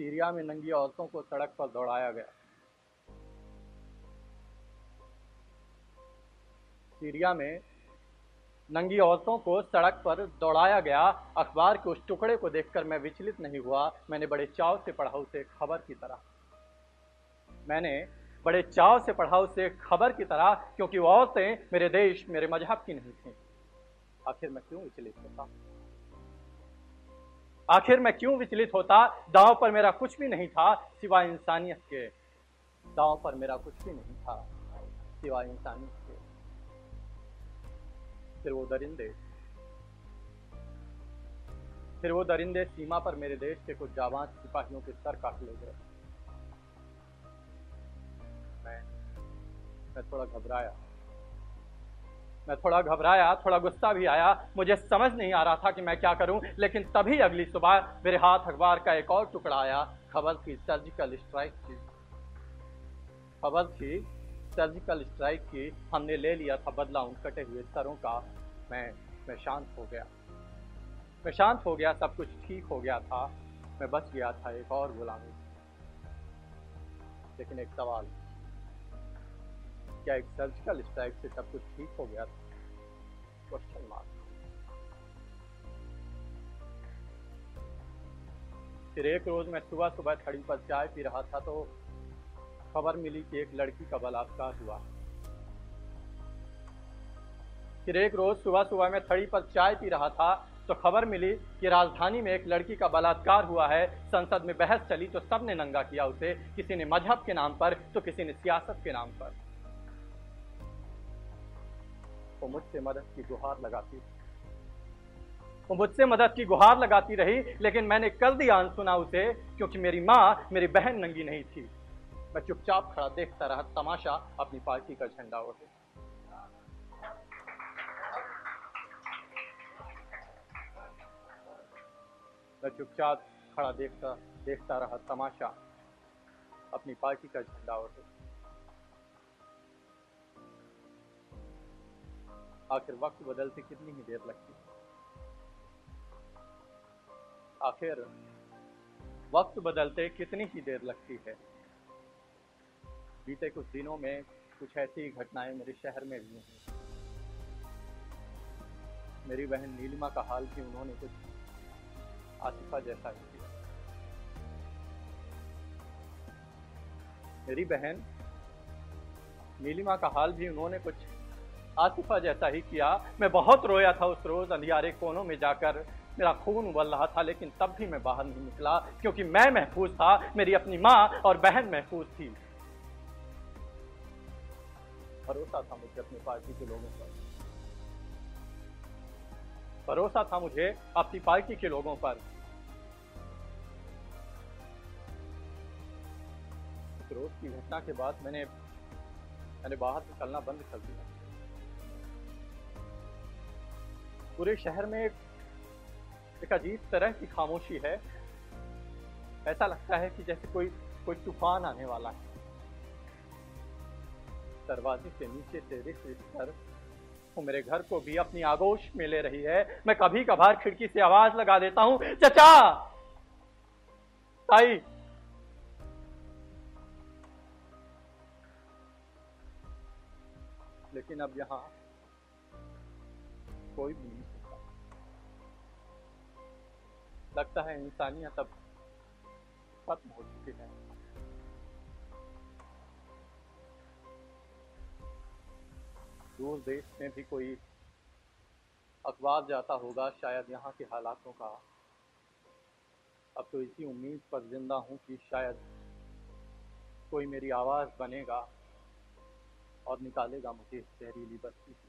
Syria में नंगी औरतों को सड़क पर दौड़ाया गया। सीरिया में नंगी औरतों को सड़क पर दौड़ाया गया। अखबार के उस टुकड़े को देखकर मैं विचलित नहीं हुआ। मैंने बड़े चाव से पढ़ा उसे खबर की तरह। मैंने बड़े चाव से पढ़ा उसे खबर की तरह, क्योंकि वो औरतें मेरे देश, मेरे मज़हब की नहीं थी। आखिर मैं क्यों विचलित होता? आखिर मैं क्यों विचलित होता? दांव पर मेरा कुछ भी नहीं था सिवाय इंसानियत के। दांव पर मेरा कुछ भी नहीं था सिवाय इंसानियत के। फिर वो दरिंदे। फिर वो दरिंदे सीमा पर मेरे देश के कुछ जाबाज सिपाहियों के सर काट ले गए। मैं मैं थोड़ा घबराया। मैं थोड़ा घबराया, थोड़ा गुस्सा भी आया। मुझे समझ नहीं आ रहा था कि मैं क्या करूँ, लेकिन तभी अगली सुबह मेरे हाथ अखबार का एक और टुकड़ा आया, खबर थी सर्जिकल स्ट्राइक की। खबर थी सर्जिकल स्ट्राइक की। हमने ले लिया था बदला उन कटे हुए सरों का। मैं मैं शांत हो गया। मैं शांत हो गया, सब कुछ ठीक हो गया था। मैं बच गया था एक और गुलामी। लेकिन एक सवाल। क्या एक सर्जिकल स्ट्राइक से सब कुछ ठीक हो गया? क्वेश्चन मार्क फिर एक रोज मैं सुबह सुबह खड़ी पर चाय पी रहा था तो खबर मिली कि एक लड़की का बलात्कार हुआ। फिर एक रोज सुबह सुबह मैं थड़ी पर चाय पी रहा था तो खबर मिली कि राजधानी में एक लड़की का बलात्कार हुआ है। संसद में बहस चली तो सबने नंगा किया उसे। किसी ने मज़हब के नाम पर तो किसी ने सियासत के नाम पर। वो मुझसे मदद की गुहार लगाती वो मुझसे मदद की गुहार लगाती रही, लेकिन मैंने कर दिया सुना उसे, क्योंकि मेरी माँ मेरी बहन नंगी नहीं थी। मैं चुपचाप खड़ा देखता रहा, तमाशा अपनी पार्टी का झंडा उठे मैं चुपचाप खड़ा देखता देखता रहा, तमाशा अपनी पार्टी का झंडा उठे आखिर वक्त बदलते कितनी ही देर लगती आखिर वक्त बदलते कितनी ही देर लगती है। बीते कुछ दिनों में कुछ ऐसी घटनाएँ मेरे शहर में हुई मेरी बहन नीलिमा का हाल भी उन्होंने कुछ आसिफा जैसा ही किया। मेरी बहन नीलिमा का हाल भी उन्होंने कुछ आसिफा जैसा ही किया। मैं बहुत रोया था उस रोज, अंधियारे कोनों में जाकर। मेरा खून उबल रहा था, लेकिन तब भी मैं बाहर नहीं निकला, क्योंकि मैं महफूज था, मेरी अपनी माँ और बहन महफूज थी। भरोसा था मुझे अपनी पार्टी के लोगों पर। भरोसा था मुझे अपनी पार्टी के लोगों पर। रोज की घटना के बाद मैंने मैंने बाहर निकलना बंद कर दिया। पूरे शहर में एक, अजीब तरह की खामोशी है। ऐसा लगता है कि जैसे कोई कोई तूफ़ान आने वाला है। दरवाजे के नीचे से रिस रिस कर वो मेरे घर को भी अपनी आगोश में ले रही है। मैं कभी कभार खिड़की से आवाज़ लगा देता हूँ चचा! ताई! लेकिन अब यहाँ कोई भी नहीं। सुनता लगता है इंसानियत अब खत्म हो चुकी है। दूर देश में भी कोई अखबार जाता होगा शायद यहाँ के हालातों का। अब तो इसी उम्मीद पर ज़िंदा हूँ कि शायद कोई मेरी आवाज़ बनेगा और निकालेगा मुझे इस जहरीली बस्ती से।